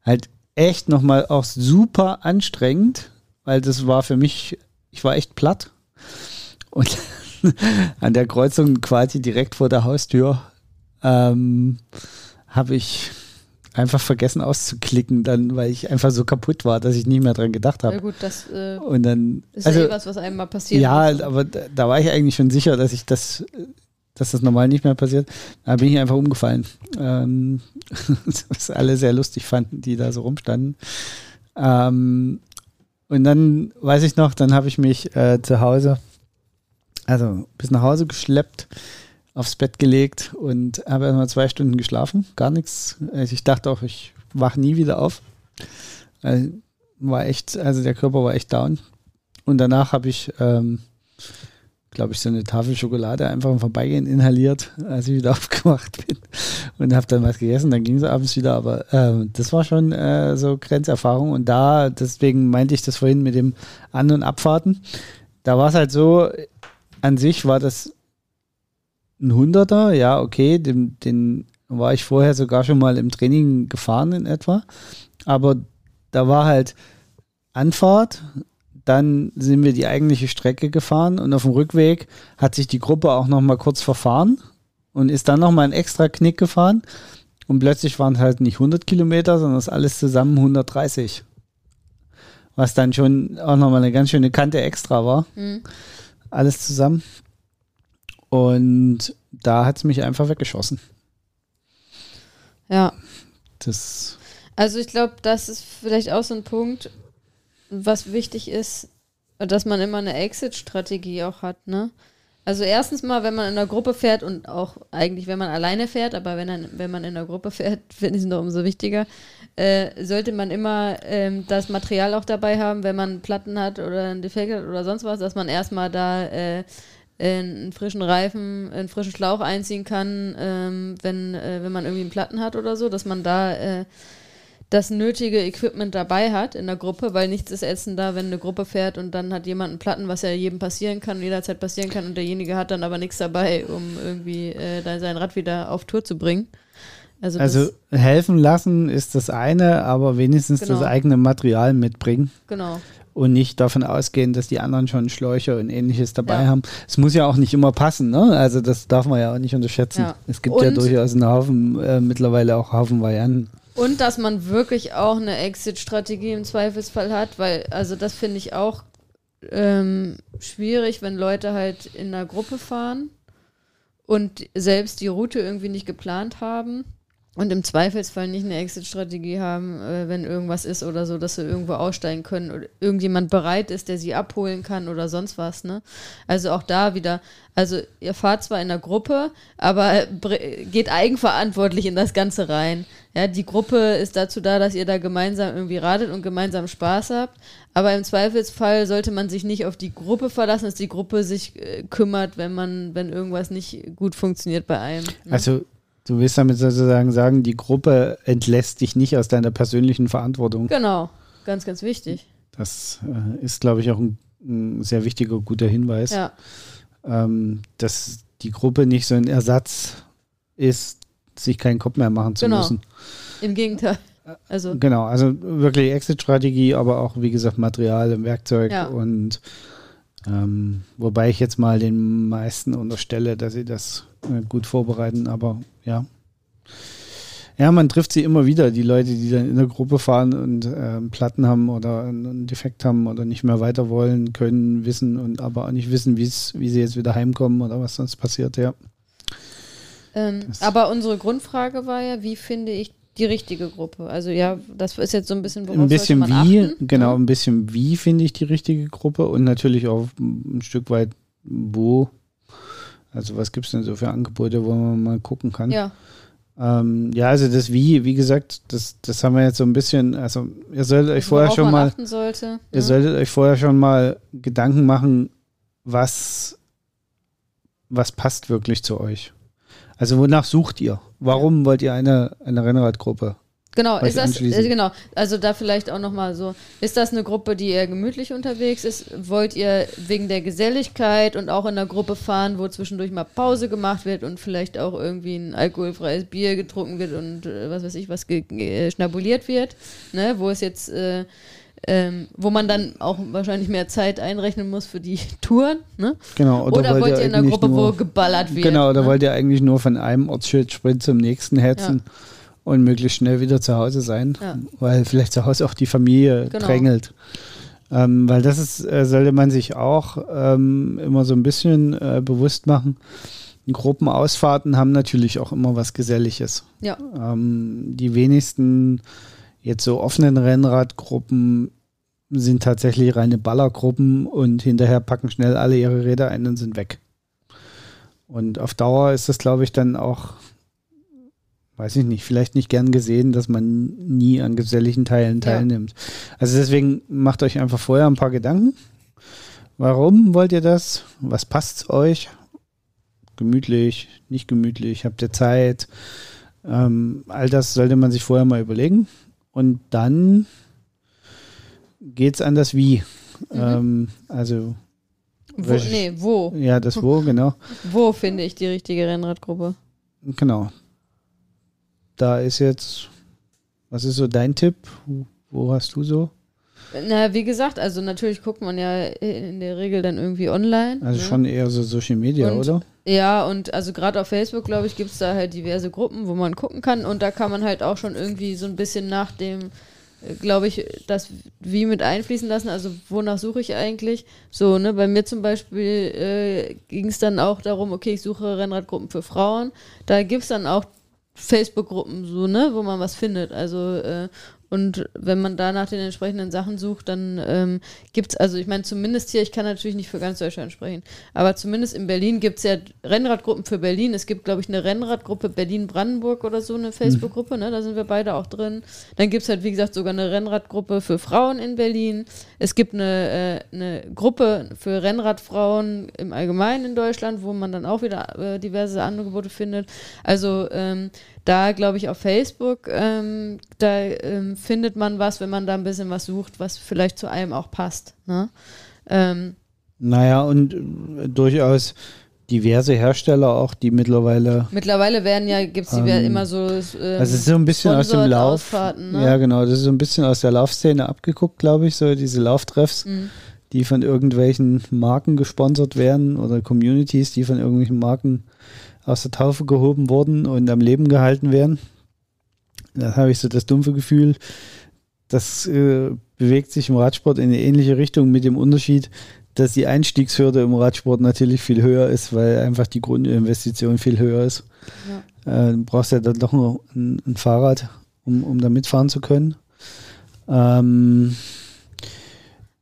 halt echt nochmal auch super anstrengend, weil das war für mich, ich war echt platt. Und an der Kreuzung quasi direkt vor der Haustür ähm, habe ich einfach vergessen auszuklicken, dann, weil ich einfach so kaputt war, dass ich nie mehr dran gedacht ja habe. gut, das äh, Und dann, ist also, ja eh was, was einem mal passiert. ja, ist. aber da, da war ich eigentlich schon sicher, dass ich das, dass das normal nicht mehr passiert. Da bin ich einfach umgefallen. Ähm, was alle sehr lustig fanden, die da so rumstanden. Ähm, und dann weiß ich noch, dann habe ich mich äh, zu Hause, also bis nach Hause geschleppt, aufs Bett gelegt und habe erstmal zwei Stunden geschlafen. Gar nichts. Also ich dachte auch, ich wach nie wieder auf. Also war echt, also der Körper war echt down. Und danach habe ich, ähm, glaube ich, so eine Tafel Schokolade einfach im Vorbeigehen inhaliert, als ich wieder aufgewacht bin. Und habe dann was gegessen, dann ging es abends wieder. Aber ähm, das war schon äh, so Grenzerfahrung. Und da, deswegen meinte ich das vorhin mit dem An- und Abfahrten. Da war es halt so, an sich war das ein Hunderter, ja, okay, den, den war ich vorher sogar schon mal im Training gefahren in etwa. Aber da war halt Anfahrt, dann sind wir die eigentliche Strecke gefahren und auf dem Rückweg hat sich die Gruppe auch noch mal kurz verfahren und ist dann noch mal einen extra Knick gefahren und plötzlich waren es halt nicht 100 Kilometer, sondern es alles zusammen 130. Was dann schon auch noch mal eine ganz schöne Kante extra war. Hm. Alles zusammen. Und da hat es mich einfach weggeschossen. ja. Das, Also ich glaube, das ist vielleicht auch so ein Punkt, was wichtig ist, dass man immer eine Exit-Strategie auch hat, ne? Also erstens mal, wenn man in der Gruppe fährt und auch eigentlich, wenn man alleine fährt, aber wenn, dann, wenn man in der Gruppe fährt, finde ich es noch umso wichtiger, äh, sollte man immer ähm, das Material auch dabei haben, wenn man Platten hat oder einen Defekt hat oder sonst was, dass man erstmal da äh, einen frischen Reifen, einen frischen Schlauch einziehen kann, ähm, wenn, äh, wenn man irgendwie einen Platten hat oder so, dass man da äh, das nötige Equipment dabei hat in der Gruppe, weil nichts ist ätzender, wenn eine Gruppe fährt und dann hat jemand einen Platten, was ja jedem passieren kann und jederzeit passieren kann und derjenige hat dann aber nichts dabei, um irgendwie äh, sein Rad wieder auf Tour zu bringen. Also, also helfen lassen ist das eine, aber wenigstens Genau. das eigene Material mitbringen. genau. und nicht davon ausgehen, dass die anderen schon Schläuche und ähnliches dabei Ja. haben. Es muss ja auch nicht immer passen, ne? Also das darf man ja auch nicht unterschätzen. Ja. Es gibt ja Und- durchaus einen Haufen, äh, mittlerweile auch Haufen Varianten. Und dass man wirklich auch eine Exit-Strategie im Zweifelsfall hat, weil, also das finde ich auch ähm, schwierig, wenn Leute halt in einer Gruppe fahren und selbst die Route irgendwie nicht geplant haben und im Zweifelsfall nicht eine Exit-Strategie haben, äh, wenn irgendwas ist oder so, dass sie irgendwo aussteigen können oder irgendjemand bereit ist, der sie abholen kann oder sonst was, ne? Also auch da wieder, also ihr fahrt zwar in der Gruppe, aber geht eigenverantwortlich in das Ganze rein. Ja, die Gruppe ist dazu da, dass ihr da gemeinsam irgendwie radet und gemeinsam Spaß habt. Aber im Zweifelsfall sollte man sich nicht auf die Gruppe verlassen, dass die Gruppe sich äh, kümmert, wenn man, wenn irgendwas nicht gut funktioniert bei einem. ne? Also du willst damit sozusagen sagen, die Gruppe entlässt dich nicht aus deiner persönlichen Verantwortung. Genau, ganz, ganz wichtig. Das äh, ist, glaube ich, auch ein, ein sehr wichtiger, guter Hinweis, Ja, ähm, dass die Gruppe nicht so ein Ersatz ist, sich keinen Kopf mehr machen zu Genau. müssen. im Gegenteil. Also, Genau, also wirklich Exit-Strategie, aber auch, wie gesagt, Material und Werkzeug Ja. und ähm, wobei ich jetzt mal den meisten unterstelle, dass sie das äh, gut vorbereiten, aber ja. Ja, man trifft sie immer wieder, die Leute, die dann in der Gruppe fahren und ähm, Platten haben oder einen Defekt haben oder nicht mehr weiter wollen, können, wissen und aber auch nicht wissen, wie sie jetzt wieder heimkommen oder was sonst passiert, ja. ähm, aber unsere Grundfrage war ja, wie finde ich die richtige Gruppe? Also ja, das ist jetzt so ein bisschen, worauf ein bisschen man wie, achten? genau, ein bisschen wie finde ich die richtige Gruppe und natürlich auch ein Stück weit wo. Also was gibt es denn so für Angebote, wo man mal gucken kann? Ja. Ähm, ja, also das Wie, wie gesagt, das, das haben wir jetzt so ein bisschen, also ihr solltet euch vorher schon mal, sollte. ihr ne? solltet euch vorher schon mal Gedanken machen, was, was passt wirklich zu euch. Also wonach sucht ihr? Warum wollt ihr eine, eine Rennradgruppe? Genau, ist das, genau, also da vielleicht auch nochmal so, ist das eine Gruppe, die eher gemütlich unterwegs ist? Wollt ihr wegen der Geselligkeit und auch in einer Gruppe fahren, wo zwischendurch mal Pause gemacht wird und vielleicht auch irgendwie ein alkoholfreies Bier getrunken wird und äh, was weiß ich, was äh, schnabuliert wird, ne, wo es jetzt, äh, ähm, wo man dann auch wahrscheinlich mehr Zeit einrechnen muss für die Touren, ne? Genau, Oder, wollt ihr in einer Gruppe, nur, wo geballert wird? Genau, oder ne? wollt ihr eigentlich nur von einem Ortsschild-Sprint zum nächsten hetzen und möglichst schnell wieder zu Hause sein, Ja. weil vielleicht zu Hause auch die Familie Genau. drängelt. Ähm, weil das ist, äh, sollte man sich auch ähm, immer so ein bisschen äh, bewusst machen. Gruppenausfahrten haben natürlich auch immer was Geselliges. Ja, Ähm, die wenigsten jetzt so offenen Rennradgruppen sind tatsächlich reine Ballergruppen und hinterher packen schnell alle ihre Räder ein und sind weg. Und auf Dauer ist das, glaube ich, dann auch, weiß ich nicht, vielleicht nicht gern gesehen, dass man nie an geselligen Teilen Ja. teilnimmt. Also deswegen macht euch einfach vorher ein paar Gedanken. Warum wollt ihr das? Was passt euch? Gemütlich, nicht gemütlich, habt ihr Zeit? Ähm, all das sollte man sich vorher mal überlegen. Und dann geht's an das Wie. Ähm, also, wo, nee, wo? ja, das Wo, genau. Wo finde ich die richtige Rennradgruppe? Genau. Da ist jetzt, was ist so dein Tipp? Wo hast du so? Na, wie gesagt, also natürlich guckt man ja in der Regel dann irgendwie online. Also ne? schon eher so Social Media, Und- oder? Ja, und also gerade auf Facebook, glaube ich, gibt es da halt diverse Gruppen, wo man gucken kann und da kann man halt auch schon irgendwie so ein bisschen nach dem, glaube ich, das wie mit einfließen lassen. Also wonach suche ich eigentlich? So, ne, bei mir zum Beispiel äh, ging es dann auch darum, okay, ich suche Rennradgruppen für Frauen. Da gibt es dann auch Facebook-Gruppen, so, ne, wo man was findet. Also, äh, und wenn man da nach den entsprechenden Sachen sucht, dann ähm, gibt es, also ich meine, zumindest hier, ich kann natürlich nicht für ganz Deutschland sprechen, aber zumindest in Berlin gibt es ja Rennradgruppen für Berlin. Es gibt, glaube ich, eine Rennradgruppe Berlin-Brandenburg oder so, eine Facebook-Gruppe, ne? Da sind wir beide auch drin. Dann gibt es halt, wie gesagt, sogar eine Rennradgruppe für Frauen in Berlin. Es gibt eine, äh, eine Gruppe für Rennradfrauen im Allgemeinen in Deutschland, wo man dann auch wieder äh, diverse Angebote findet. Also ähm, da glaube ich auf Facebook, ähm, da ähm, findet man was, wenn man da ein bisschen was sucht, was vielleicht zu einem auch passt. Ne? Ähm, Naja, und äh, durchaus diverse Hersteller auch, die mittlerweile, mittlerweile werden ja, gibt es Ähm, immer so. Ähm, also es ist so ein bisschen aus dem Lauf. Ne? Ja, genau, das ist so ein bisschen aus der Laufszene abgeguckt, glaube ich, so diese Lauftreffs, Mhm. die von irgendwelchen Marken gesponsert werden oder Communities, die von irgendwelchen Marken aus der Taufe gehoben wurden und am Leben gehalten werden. Da habe ich so das dumpfe Gefühl, das äh, bewegt sich im Radsport in eine ähnliche Richtung mit dem Unterschied, dass die Einstiegshürde im Radsport natürlich viel höher ist, weil einfach die Grundinvestition viel höher ist. Äh, du brauchst ja dann doch noch ein, ein Fahrrad, um, um da mitfahren zu können. Ähm,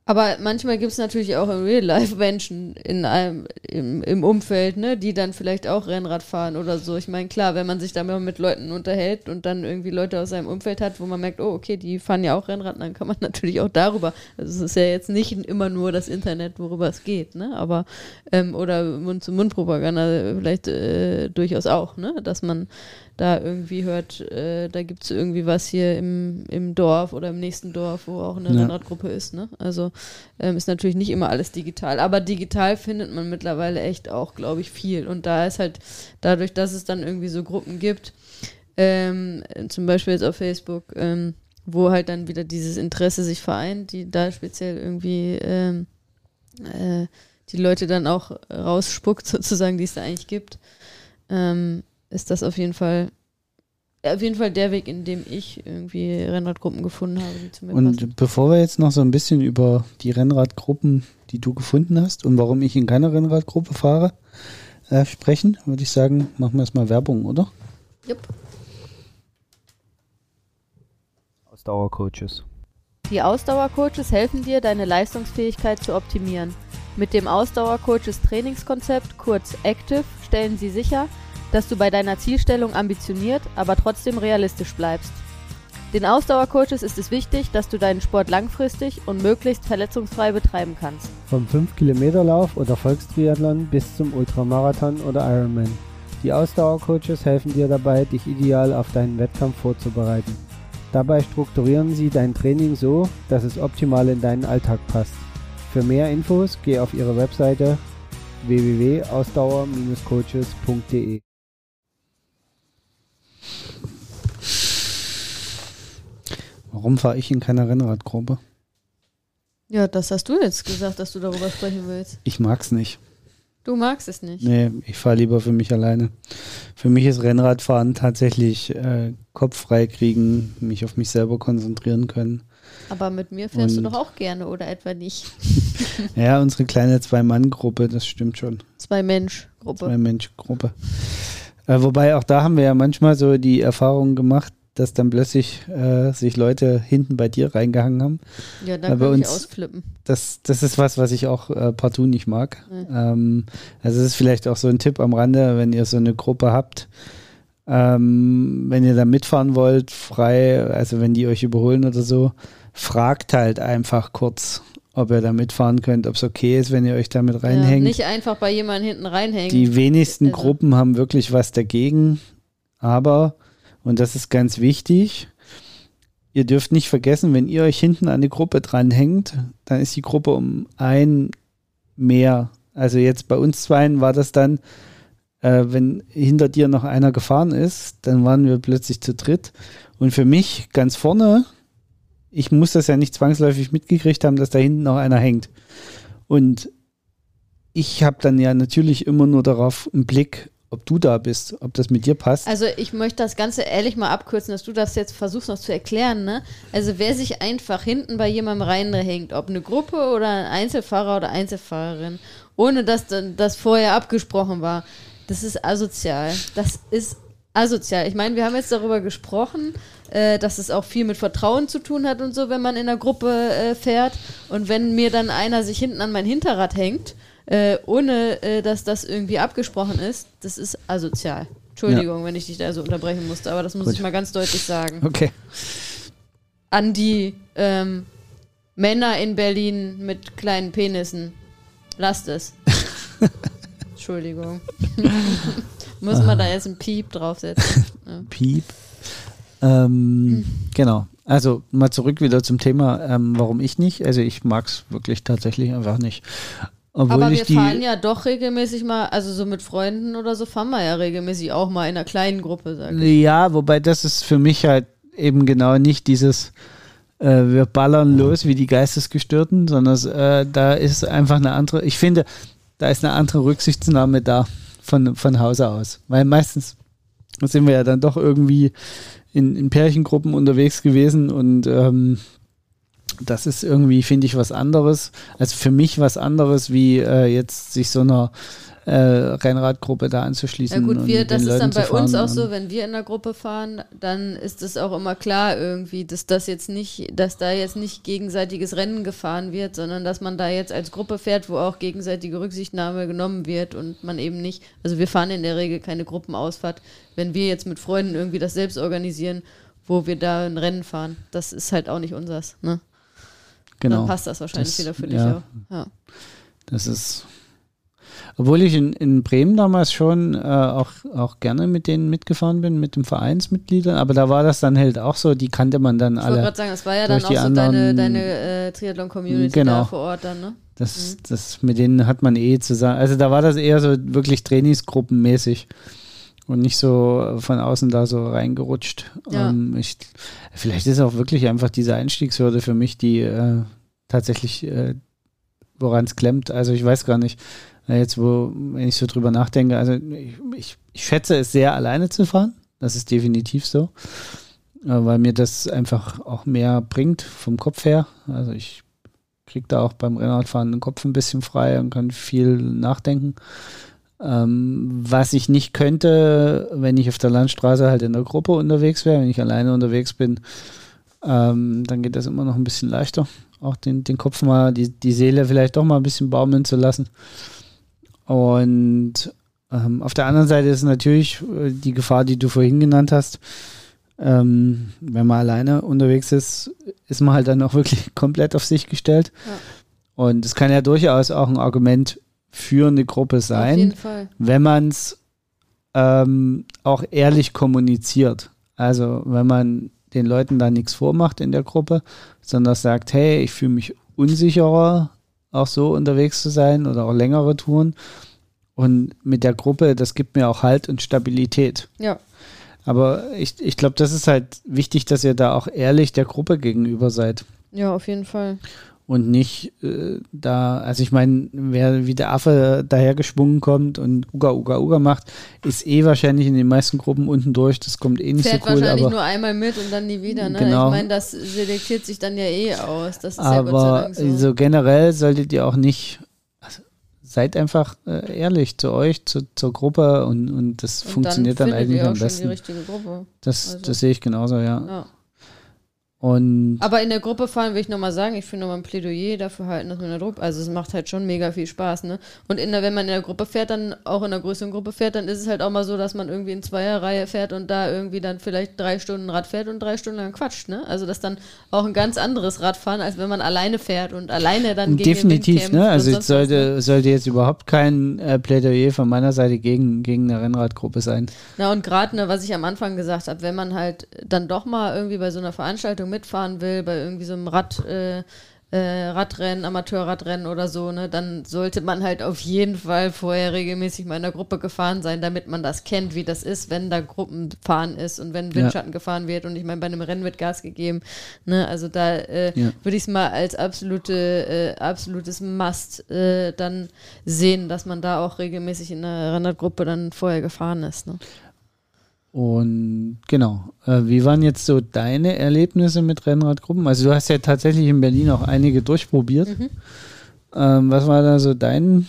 Aber manchmal gibt es natürlich auch im Real Life Menschen in einem, im, im Umfeld, ne, die dann vielleicht auch Rennrad fahren oder so. Ich meine, klar, wenn man sich da mal mit Leuten unterhält und dann irgendwie Leute aus seinem Umfeld hat, wo man merkt, oh, okay, die fahren ja auch Rennrad, dann kann man natürlich auch darüber. Also es ist ja jetzt nicht immer nur das Internet, worüber es geht, ne? Aber ähm, oder Mund-zu-Mund-Propaganda vielleicht äh, durchaus auch, ne? Dass man da irgendwie hört, äh, da gibt es irgendwie was hier im, im Dorf oder im nächsten Dorf, wo auch eine Ja. Rennradgruppe ist. Ne? Also ähm, ist natürlich nicht immer alles digital, aber digital findet man mittlerweile echt auch, glaube ich, viel. Und da ist halt dadurch, dass es dann irgendwie so Gruppen gibt, ähm, zum Beispiel jetzt auf Facebook, ähm, wo halt dann wieder dieses Interesse sich vereint, die da speziell irgendwie ähm, äh, die Leute dann auch rausspuckt, sozusagen, die es da eigentlich gibt, ähm, ist das auf jeden Fall auf jeden Fall der Weg, in dem ich irgendwie Rennradgruppen gefunden habe, die zu mir passen. und bevor wir jetzt noch so ein bisschen über die Rennradgruppen, die du gefunden hast und warum ich in keiner Rennradgruppe fahre, äh, sprechen, würde ich sagen, machen wir erstmal Werbung, oder? Jupp. Ausdauercoaches. Die Ausdauercoaches helfen dir, deine Leistungsfähigkeit zu optimieren. Mit dem Ausdauercoaches Trainingskonzept, kurz Active, stellen sie sicher, dass du bei deiner Zielstellung ambitioniert, aber trotzdem realistisch bleibst. Den Ausdauercoaches ist es wichtig, dass du deinen Sport langfristig und möglichst verletzungsfrei betreiben kannst. Vom 5-Kilometer-Lauf oder Volkstriathlon bis zum Ultramarathon oder Ironman. Die Ausdauercoaches helfen dir dabei, dich ideal auf deinen Wettkampf vorzubereiten. Dabei strukturieren sie dein Training so, dass es optimal in deinen Alltag passt. Für mehr Infos geh auf ihre Webseite www.ausdauer-coaches.de. Warum fahre ich in keiner Rennradgruppe? Ja, das hast du jetzt gesagt, dass du darüber sprechen willst. Ich mag's nicht. Du magst es nicht. Nee, ich fahre lieber für mich alleine. Für mich ist Rennradfahren tatsächlich äh, Kopf frei kriegen, mich auf mich selber konzentrieren können. Aber mit mir fährst Und- du doch auch gerne, oder etwa nicht? Ja, unsere kleine Zwei-Mann-Gruppe, das stimmt schon. Zwei-Mensch-Gruppe. Zwei-Mensch-Gruppe. Äh, wobei auch da haben wir ja manchmal so die Erfahrung gemacht, dass dann plötzlich äh, sich Leute hinten bei dir reingehangen haben. Ja, dann Aber kann ich uns- ausflippen. Das, das ist was, was ich auch äh, partout nicht mag. Mhm. Ähm, also es ist vielleicht auch so ein Tipp am Rande, wenn ihr so eine Gruppe habt, ähm, wenn ihr da mitfahren wollt, frei, also wenn die euch überholen oder so, fragt halt einfach kurz, ob ihr da mitfahren könnt, ob es okay ist, wenn ihr euch damit Ja, reinhängt. nicht einfach bei jemandem hinten reinhängen. Die wenigsten Also- Gruppen haben wirklich was dagegen, aber, und das ist ganz wichtig, ihr dürft nicht vergessen, wenn ihr euch hinten an die Gruppe dranhängt, dann ist die Gruppe um ein mehr. Also jetzt bei uns zweien war das dann, äh, wenn hinter dir noch einer gefahren ist, dann waren wir plötzlich zu dritt. Und für mich ganz vorne, ich muss das ja nicht zwangsläufig mitgekriegt haben, dass da hinten noch einer hängt. Und ich habe dann ja natürlich immer nur darauf im Blick, ob du da bist, ob das mit dir passt. Also ich möchte das Ganze ehrlich mal abkürzen, dass du das jetzt versuchst noch zu erklären, ne? Also wer sich einfach hinten bei jemandem reinhängt, ob eine Gruppe oder ein Einzelfahrer oder Einzelfahrerin, ohne dass das vorher abgesprochen war, das ist asozial. Das ist asozial. Ich meine, wir haben jetzt darüber gesprochen, äh, dass es auch viel mit Vertrauen zu tun hat und so, wenn man in der Gruppe äh, fährt. Und wenn mir dann einer sich hinten an mein Hinterrad hängt, äh, ohne äh, dass das irgendwie abgesprochen ist, das ist asozial. Entschuldigung, wenn ich dich da so unterbrechen musste, aber das muss Gut. ich mal ganz deutlich sagen. Okay. An die ähm, Männer in Berlin mit kleinen Penissen. Lasst es. Entschuldigung. muss man da jetzt ein Piep draufsetzen? Ja. Piep. Ähm, Hm. Genau. Also mal zurück wieder zum Thema, ähm, warum ich nicht. Also ich mag es wirklich tatsächlich einfach nicht. Obwohl Aber wir fahren ja doch regelmäßig mal, also so mit Freunden oder so fahren wir ja regelmäßig auch mal in einer kleinen Gruppe, sag ich. Ja, wobei das ist für mich halt eben genau nicht dieses, äh, wir ballern los wie die Geistesgestörten, sondern äh, da ist einfach eine andere, ich finde, da ist eine andere Rücksichtnahme da von, von Hause aus. Weil meistens sind wir ja dann doch irgendwie in, in Pärchengruppen unterwegs gewesen und ähm, das ist irgendwie, finde ich, was anderes. Also für mich was anderes, wie äh, jetzt sich so einer äh, Rennradgruppe da anzuschließen. Ja gut, wir, das ist dann Leuten zu bei uns auch so, wenn wir in der Gruppe fahren, dann ist es auch immer klar irgendwie, dass das jetzt nicht, dass da jetzt nicht gegenseitiges Rennen gefahren wird, sondern dass man da jetzt als Gruppe fährt, wo auch gegenseitige Rücksichtnahme genommen wird und man eben nicht, also wir fahren in der Regel keine Gruppenausfahrt, wenn wir jetzt mit Freunden irgendwie das selbst organisieren, wo wir da ein Rennen fahren. Das ist halt auch nicht unsers, ne? Genau. Dann passt das wahrscheinlich Das- wieder für dich ja. auch. Ja. Das ist. Obwohl ich in, in Bremen damals schon äh, auch, auch gerne mit denen mitgefahren bin, mit den Vereinsmitgliedern, aber da war das dann halt auch so, die kannte man dann Ich wollte alle. gerade sagen, das war ja dann auch so deine, anderen- deine äh, Triathlon-Community Genau. da vor Ort dann, ne? Das, das, mit denen hat man eh zusammen. Also da war das eher so wirklich Trainingsgruppenmäßig und nicht so von außen da so reingerutscht. Ja. Ähm, ich, vielleicht ist auch wirklich einfach diese Einstiegshürde für mich, die äh, tatsächlich, äh, woran es klemmt. Also ich weiß gar nicht. äh, Jetzt, wo, wenn ich so drüber nachdenke, also ich, ich, ich schätze es sehr, alleine zu fahren. Das ist definitiv so. Äh, Weil mir das einfach auch mehr bringt vom Kopf her. Also ich kriege da auch beim Rennradfahren den Kopf ein bisschen frei und kann viel nachdenken. Ähm, was ich nicht könnte, wenn ich auf der Landstraße halt in der Gruppe unterwegs wäre, wenn ich alleine unterwegs bin, ähm, dann geht das immer noch ein bisschen leichter. Auch den, den Kopf mal, die, die Seele vielleicht doch mal ein bisschen baumeln zu lassen. Und ähm, auf der anderen Seite ist natürlich äh, die Gefahr, die du vorhin genannt hast. Ähm, wenn man alleine unterwegs ist, ist man halt dann auch wirklich komplett auf sich gestellt. Ja. Und es kann ja durchaus auch ein Argument für eine Gruppe sein, wenn man es ähm, auch ehrlich kommuniziert. Also wenn man den Leuten da nichts vormacht in der Gruppe, sondern sagt, hey, ich fühle mich unsicherer, auch so unterwegs zu sein oder auch längere Touren. Und mit der Gruppe, das gibt mir auch Halt und Stabilität. Ja. Aber ich, ich glaube, das ist halt wichtig, dass ihr da auch ehrlich der Gruppe gegenüber seid. Ja, auf jeden Fall. Und nicht äh, da, also ich meine, wer wie der Affe dahergeschwungen kommt und Uga Uga Uga macht, ist eh wahrscheinlich in den meisten Gruppen unten durch. Das kommt eh nicht Fährt so cool, wahrscheinlich aber, nur einmal mit und dann nie wieder. Ne? Genau. Ich meine, das selektiert sich dann ja eh aus. Das ist ja Gott sei aber so. so generell solltet ihr auch nicht, also seid einfach äh, ehrlich zu euch, zu, zur Gruppe und, und das Und funktioniert dann, findet eigentlich am besten. die richtige Gruppe. Das, Also- das sehe ich genauso, ja. Ja. Und Aber in der Gruppe fahren will ich nochmal sagen, ich will nochmal ein Plädoyer dafür halten, dass man in der Gruppe, also es macht halt schon mega viel Spaß, ne? Und in der, wenn man in der Gruppe fährt, dann auch in einer größeren Gruppe fährt, dann ist es halt auch mal so, dass man irgendwie in Zweierreihe fährt und da irgendwie dann vielleicht drei Stunden Rad fährt und drei Stunden lang quatscht, ne? Also das ist dann auch ein ganz anderes Radfahren, als wenn man alleine fährt und alleine dann gegen definitiv, den ne? Also es sollte, sollte jetzt überhaupt kein äh, Plädoyer von meiner Seite gegen, gegen eine Rennradgruppe sein. Na und gerade, ne, was ich am Anfang gesagt habe, wenn man halt dann doch mal irgendwie bei so einer Veranstaltung mitfahren will, bei irgendwie so einem Rad, äh, äh, Radrennen, Amateurradrennen oder so, ne, dann sollte man halt auf jeden Fall vorher regelmäßig mal in der Gruppe gefahren sein, damit man das kennt, wie das ist, wenn da Gruppenfahren ist und wenn Windschatten gefahren wird. Und ich meine, bei einem Rennen wird Gas gegeben. Ne, also da äh, Ja. würde ich es mal als absolute, äh, absolutes Must äh, dann sehen, dass man da auch regelmäßig in der Rennradgruppe dann vorher gefahren ist. Ne? Und genau, äh, wie waren jetzt so deine Erlebnisse mit Rennradgruppen? Also du hast ja tatsächlich in Berlin auch einige durchprobiert. Mhm. Ähm, was war da so dein,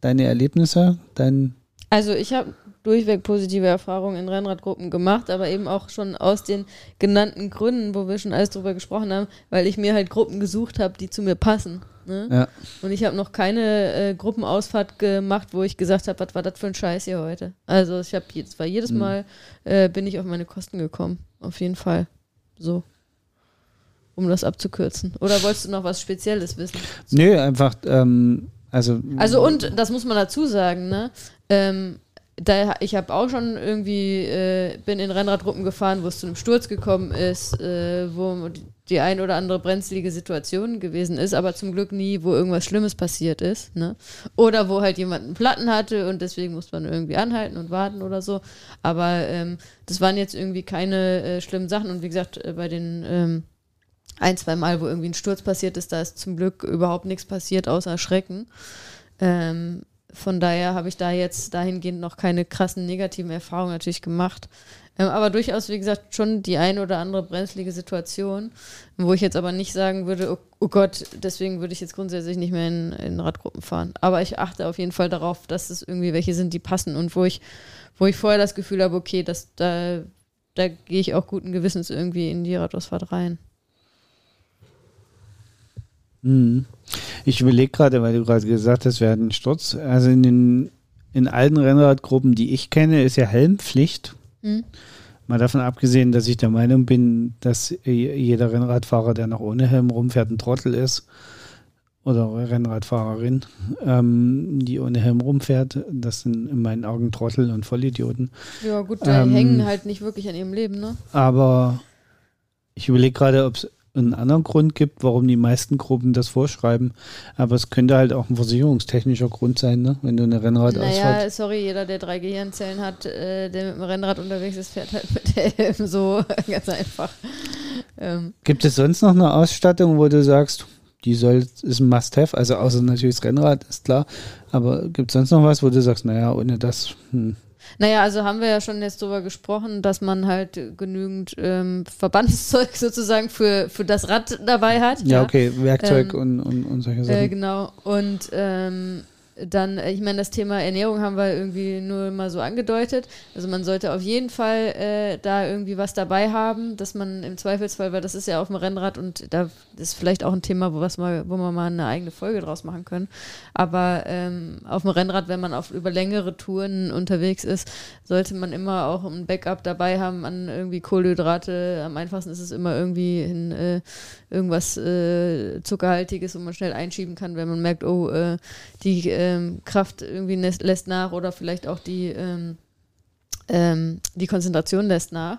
deine Erlebnisse? Dein, Also ich habe durchweg positive Erfahrungen in Rennradgruppen gemacht, aber eben auch schon aus den genannten Gründen, wo wir schon alles drüber gesprochen haben, weil ich mir halt Gruppen gesucht habe, die zu mir passen. Ne? ja, Und ich habe noch keine äh, Gruppenausfahrt gemacht, wo ich gesagt habe, was war das für ein Scheiß hier heute. Also ich habe jetzt war jedes Mhm. Mal äh, bin ich auf meine Kosten gekommen, auf jeden Fall. So, um das abzukürzen. Oder wolltest du noch was Spezielles wissen? nö, einfach, ähm, also, Also und das muss man dazu sagen, ne? Ähm, da, ich habe auch schon irgendwie, äh, bin in Rennradgruppen gefahren, wo es zu einem Sturz gekommen ist, äh, wo die- ein oder andere brenzlige Situation gewesen ist, aber zum Glück nie, wo irgendwas Schlimmes passiert ist, ne? Oder wo halt jemand einen Platten hatte und deswegen muss man irgendwie anhalten und warten oder so. Aber ähm, das waren jetzt irgendwie keine äh, schlimmen Sachen und wie gesagt, äh, bei den ähm, ein, zwei Mal, wo irgendwie ein Sturz passiert ist, da ist zum Glück überhaupt nichts passiert, außer Schrecken. Ähm, von daher habe ich da jetzt dahingehend noch keine krassen negativen Erfahrungen natürlich gemacht. Ähm, aber durchaus, wie gesagt, schon die ein oder andere brenzlige Situation, wo ich jetzt aber nicht sagen würde, oh, oh Gott, deswegen würde ich jetzt grundsätzlich nicht mehr in, in Radgruppen fahren. Aber ich achte auf jeden Fall darauf, dass es irgendwie welche sind, die passen und wo ich, wo ich vorher das Gefühl habe, okay, das, da, da gehe ich auch guten Gewissens irgendwie in die Radausfahrt rein. Mhm. Ich überlege gerade, weil du gerade gesagt hast, wir hatten Sturz. Also in den in allen Rennradgruppen, die ich kenne, ist ja Helmpflicht. Mhm. Mal davon abgesehen, dass ich der Meinung bin, dass je- jeder Rennradfahrer, der noch ohne Helm rumfährt, ein Trottel ist. Oder Rennradfahrerin, ähm, die ohne Helm rumfährt. Das sind in meinen Augen Trottel und Vollidioten. Ja, gut, da Ähm, hängen halt nicht wirklich an ihrem Leben, ne? Aber ich überlege gerade, ob es einen anderen Grund gibt, warum die meisten Gruppen das vorschreiben. Aber es könnte halt auch ein versicherungstechnischer Grund sein, ne? wenn du eine Rennradausfahrt. Naja, sorry, jeder, der drei Gehirnzellen hat, äh, der mit dem Rennrad unterwegs ist, fährt halt mit Helm so ganz einfach. Ähm, Gibt es sonst noch eine Ausstattung, wo du sagst, die soll, ist ein Must-Have, also außer natürlich das Rennrad, ist klar. Aber gibt es sonst noch was, wo du sagst, naja, ohne das, hm. Naja, also haben wir ja schon jetzt drüber gesprochen, dass man halt genügend ähm, Verbandszeug sozusagen für, für das Rad dabei hat. ja, okay, Werkzeug Ähm, und, und, und solche Sachen. Äh, genau. Und ähm, dann, äh, ich meine, das Thema Ernährung haben wir irgendwie nur mal so angedeutet. Also man sollte auf jeden Fall äh, da irgendwie was dabei haben, dass man im Zweifelsfall, weil das ist ja auf dem Rennrad und da ist vielleicht auch ein Thema, wo, was mal, wo wir mal eine eigene Folge draus machen können. Aber ähm, auf dem Rennrad, wenn man auf über längere Touren unterwegs ist, sollte man immer auch ein Backup dabei haben an irgendwie Kohlenhydrate. Am einfachsten ist es immer irgendwie in äh, irgendwas äh, Zuckerhaltiges, wo man schnell einschieben kann, wenn man merkt, oh, äh, die ähm, Kraft irgendwie lässt nach oder vielleicht auch die, ähm, ähm, die Konzentration lässt nach.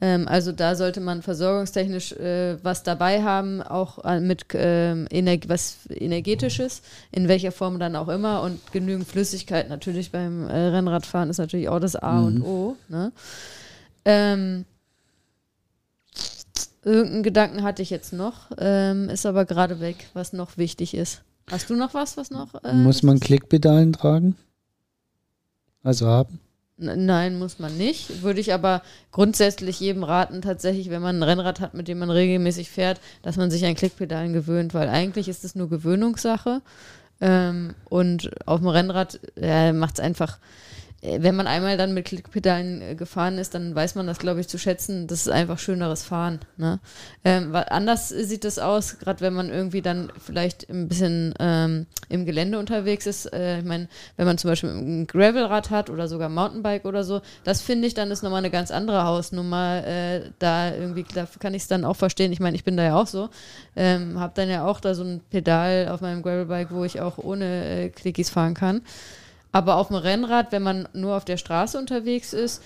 Ähm, also da sollte man versorgungstechnisch äh, was dabei haben, auch äh, mit ähm, Ener was energetisches, in welcher Form dann auch immer und genügend Flüssigkeit natürlich beim äh, Rennradfahren ist natürlich auch das A mhm. und O. Ne? Irgendeinen Gedanken hatte ich jetzt noch, ähm, ist aber gerade weg, was noch wichtig ist. Hast du noch was, was noch? Äh, Muss man Klickpedalen tragen? Also haben? Nein, muss man nicht. Würde ich aber grundsätzlich jedem raten, tatsächlich, wenn man ein Rennrad hat, mit dem man regelmäßig fährt, dass man sich an Klickpedalen gewöhnt, weil eigentlich ist es nur Gewöhnungssache. Ähm, und auf dem Rennrad ja, macht es einfach äh, wenn man einmal dann mit Klickpedalen äh, gefahren ist, dann weiß man das, glaube ich, zu schätzen. Das ist einfach schöneres Fahren. Ne? Ähm, anders sieht es aus, gerade wenn man irgendwie dann vielleicht ein bisschen ähm, im Gelände unterwegs ist. Äh, ich meine, wenn man zum Beispiel ein Gravelrad hat oder sogar Mountainbike oder so, das finde ich, dann ist nochmal eine ganz andere Hausnummer. Äh, da irgendwie, da kann ich es dann auch verstehen. Ich meine, ich bin da ja auch so. Ähm, habe dann ja auch da so ein Pedal auf meinem Gravelbike, wo ich auch ohne äh, Clickies fahren kann. Aber auf dem Rennrad, wenn man nur auf der Straße unterwegs ist,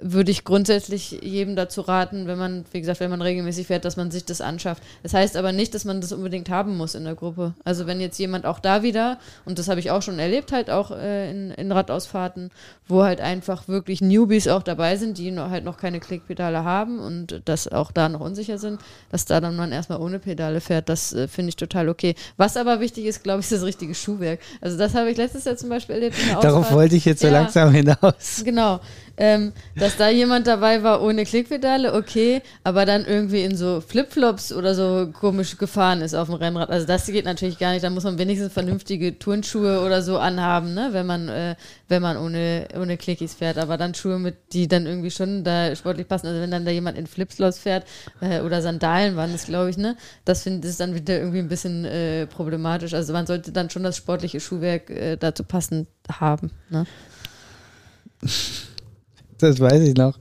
würde ich grundsätzlich jedem dazu raten, wenn man, wie gesagt, wenn man regelmäßig fährt, dass man sich das anschafft. Das heißt aber nicht, dass man das unbedingt haben muss in der Gruppe. Also wenn jetzt jemand auch da wieder, und das habe ich auch schon erlebt, halt auch äh, in, in Radausfahrten, wo halt einfach wirklich Newbies auch dabei sind, die noch, halt noch keine Klickpedale haben und das auch da noch unsicher sind, dass da dann man erstmal ohne Pedale fährt, das äh, finde ich total okay. Was aber wichtig ist, glaube ich, ist das richtige Schuhwerk. Also das habe ich letztes Jahr zum Beispiel erlebt. Darauf wollte ich jetzt so ja, langsam hinaus. Genau ähm, dass da jemand dabei war ohne Klickpedale, okay, aber dann irgendwie in so Flipflops oder so komisch gefahren ist auf dem Rennrad. Also das geht natürlich gar nicht. Da muss man wenigstens vernünftige Turnschuhe oder so anhaben, ne? wenn man, äh, wenn man ohne, ohne Clickies fährt. Aber dann Schuhe, mit die dann irgendwie schon da sportlich passen. Also wenn dann da jemand in Flipflops fährt äh, oder Sandalen waren das, glaube ich, ne? Das finde ich dann wieder irgendwie ein bisschen äh, problematisch. Also man sollte dann schon das sportliche Schuhwerk äh, dazu passend haben. Ne? Das weiß ich noch.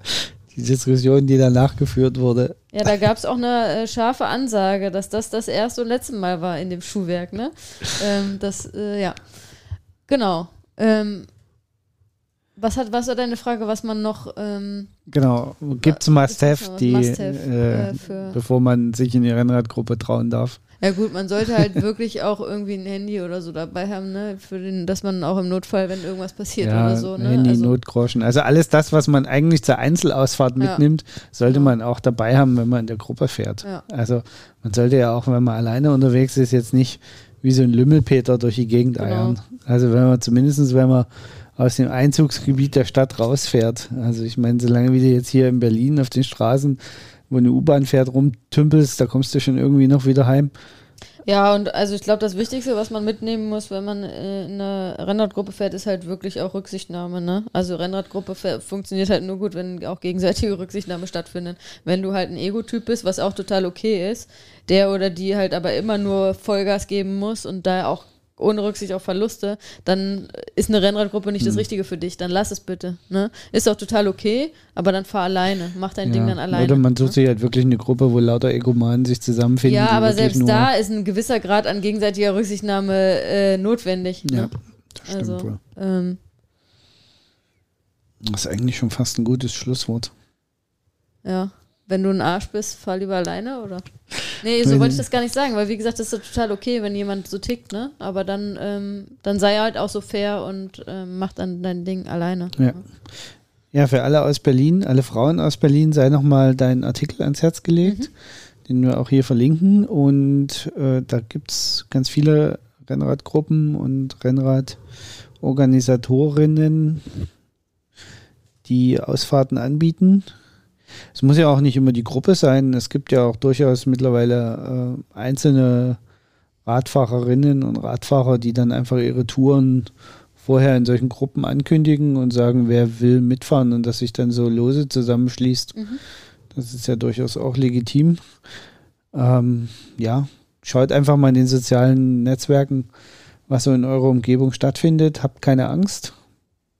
Die Diskussion, die danach geführt wurde. Ja, da gab es auch eine äh, scharfe Ansage, dass das das erste und letzte Mal war in dem Schuhwerk, ne? Ähm, das, äh, ja. Genau. Ähm, was, hat, was war deine Frage, was man noch. Ähm, genau, gibt es Must-Have, die, Must äh, äh bevor man sich in die Rennradgruppe trauen darf? Ja gut, man sollte halt wirklich auch irgendwie ein Handy oder so dabei haben, ne? Für den, dass man auch im Notfall, wenn irgendwas passiert ja, oder so, ne? Handy, also, Notgroschen. Also alles das, was man eigentlich zur Einzelausfahrt mitnimmt, ja. sollte ja. man auch dabei haben, wenn man in der Gruppe fährt. Also man sollte ja auch, wenn man alleine unterwegs ist, jetzt nicht wie so ein Lümmelpeter durch die Gegend genau. eiern. Also wenn man zumindest, wenn man aus dem Einzugsgebiet der Stadt rausfährt. Also ich meine, solange wie du jetzt hier in Berlin auf den Straßen wo eine U-Bahn fährt, rumtümpelst, da kommst du schon irgendwie noch wieder heim. Ja, und also ich glaube, das Wichtigste, was man mitnehmen muss, wenn man äh, in einer Rennradgruppe fährt, ist halt wirklich auch Rücksichtnahme. Ne? Also Rennradgruppe funktioniert halt nur gut, wenn auch gegenseitige Rücksichtnahme stattfindet. Wenn du halt ein Ego-Typ bist, was auch total okay ist, der oder die halt aber immer nur Vollgas geben muss und da auch ohne Rücksicht auf Verluste, dann ist eine Rennradgruppe nicht das Richtige für dich. Dann lass es bitte. Ne? Ist auch total okay, aber dann fahr alleine. Mach dein ja. Ding dann alleine. Oder man sucht ne? sich halt wirklich eine Gruppe, wo lauter Egomanen sich zusammenfinden. Ja, aber selbst da ist ein gewisser Grad an gegenseitiger Rücksichtnahme äh, notwendig. Ja, ne? das stimmt also, wohl. Ähm, das ist eigentlich schon fast ein gutes Schlusswort. Ja wenn du ein Arsch bist, fahr lieber alleine, oder? Nee, so wollte ich das gar nicht sagen, weil wie gesagt, das ist total okay, wenn jemand so tickt, ne? Aber dann, ähm, dann sei halt auch so fair und ähm, mach dann dein Ding alleine. Ja. ja, für alle aus Berlin, alle Frauen aus Berlin, sei nochmal dein Artikel ans Herz gelegt, mhm. den wir auch hier verlinken. Und äh, da gibt es ganz viele Rennradgruppen und Rennradorganisatorinnen, die Ausfahrten anbieten. Es muss ja auch nicht immer die Gruppe sein. Es gibt ja auch durchaus mittlerweile äh, einzelne Radfahrerinnen und Radfahrer, die dann einfach ihre Touren vorher in solchen Gruppen ankündigen und sagen, wer will mitfahren und dass sich dann so lose zusammenschließt. Mhm. Das ist ja durchaus auch legitim. Ähm, ja, schaut einfach mal in den sozialen Netzwerken, was so in eurer Umgebung stattfindet. Habt keine Angst.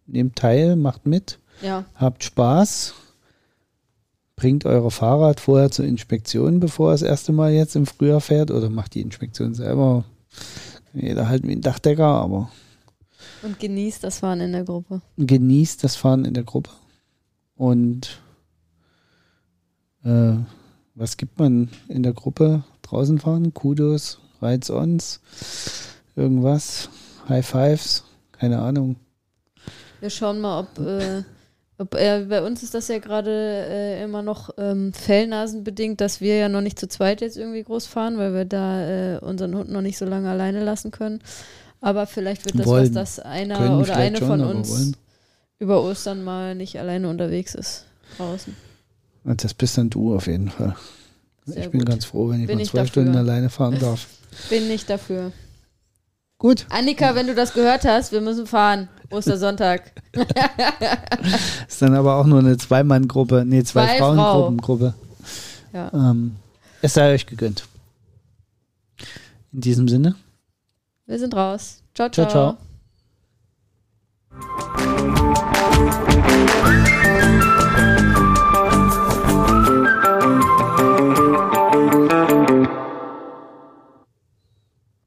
Nehmt teil, macht mit, Ja, habt Spaß. Bringt euer Fahrrad vorher zur Inspektion, bevor er das erste Mal jetzt im Frühjahr fährt. Oder macht die Inspektion selber. Jeder halt wie ein Dachdecker, aber und genießt das Fahren in der Gruppe. genießt das Fahren in der Gruppe. Und äh, was gibt man in der Gruppe? Draußen fahren? Kudos, Rides-Ons, irgendwas, High Fives, keine Ahnung. Wir schauen mal, ob, ob äh, bei uns ist das ja gerade äh, immer noch ähm, fellnasenbedingt, dass wir ja noch nicht zu zweit jetzt irgendwie groß fahren, weil wir da äh, unseren Hund noch nicht so lange alleine lassen können. Aber vielleicht wird das was, Wollen. dass einer Können oder eine schon, von uns wollen. über Ostern mal nicht alleine unterwegs ist draußen. Und das bist dann du auf jeden Fall. Sehr ich bin gut. ganz froh, wenn ich Bin mal ich zwei dafür. Stunden alleine fahren darf. Bin nicht dafür. Gut, Annika, wenn du das gehört hast, wir müssen fahren. Ostersonntag. ist dann aber auch nur eine Zwei-Mann-Gruppe, nee, zwei, Zwei Frauengruppengruppe. Ja. Ähm, es sei euch gegönnt. In diesem Sinne. Wir sind raus. Ciao, Ciao, ciao. ciao.